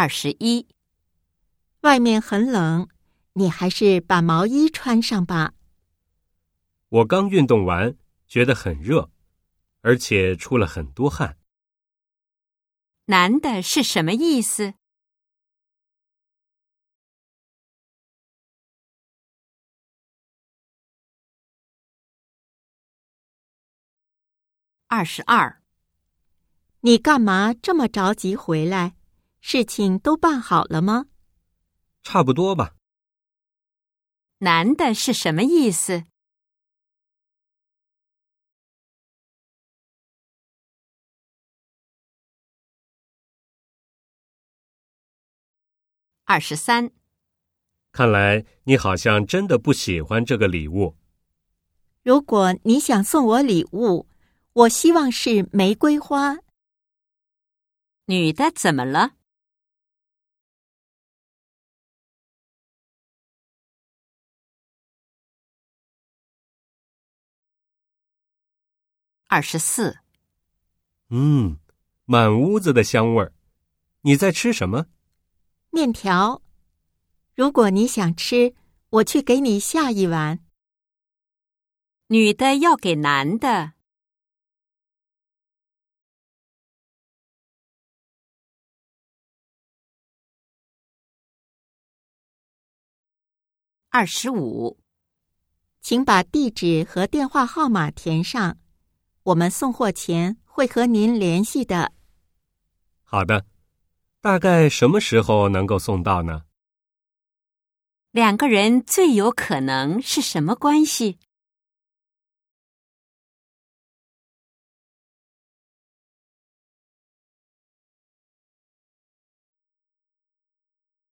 二十一，外面很冷，你还是把毛衣穿上吧。我刚运动完，觉得很热，而且出了很多汗。男的是什么意思？二十二，你干嘛这么着急回来？事情都办好了吗？差不多吧。男的是什么意思？二十三，看来你好像真的不喜欢这个礼物。如果你想送我礼物，我希望是玫瑰花。女的怎么了？二十四，嗯，满屋子的香味儿。你在吃什么？面条。如果你想吃，我去给你下一碗。女的要给男的。二十五，请把地址和电话号码填上，我们送货前会和您联系的。好的，大概什么时候能够送到呢？两个人最有可能是什么关系？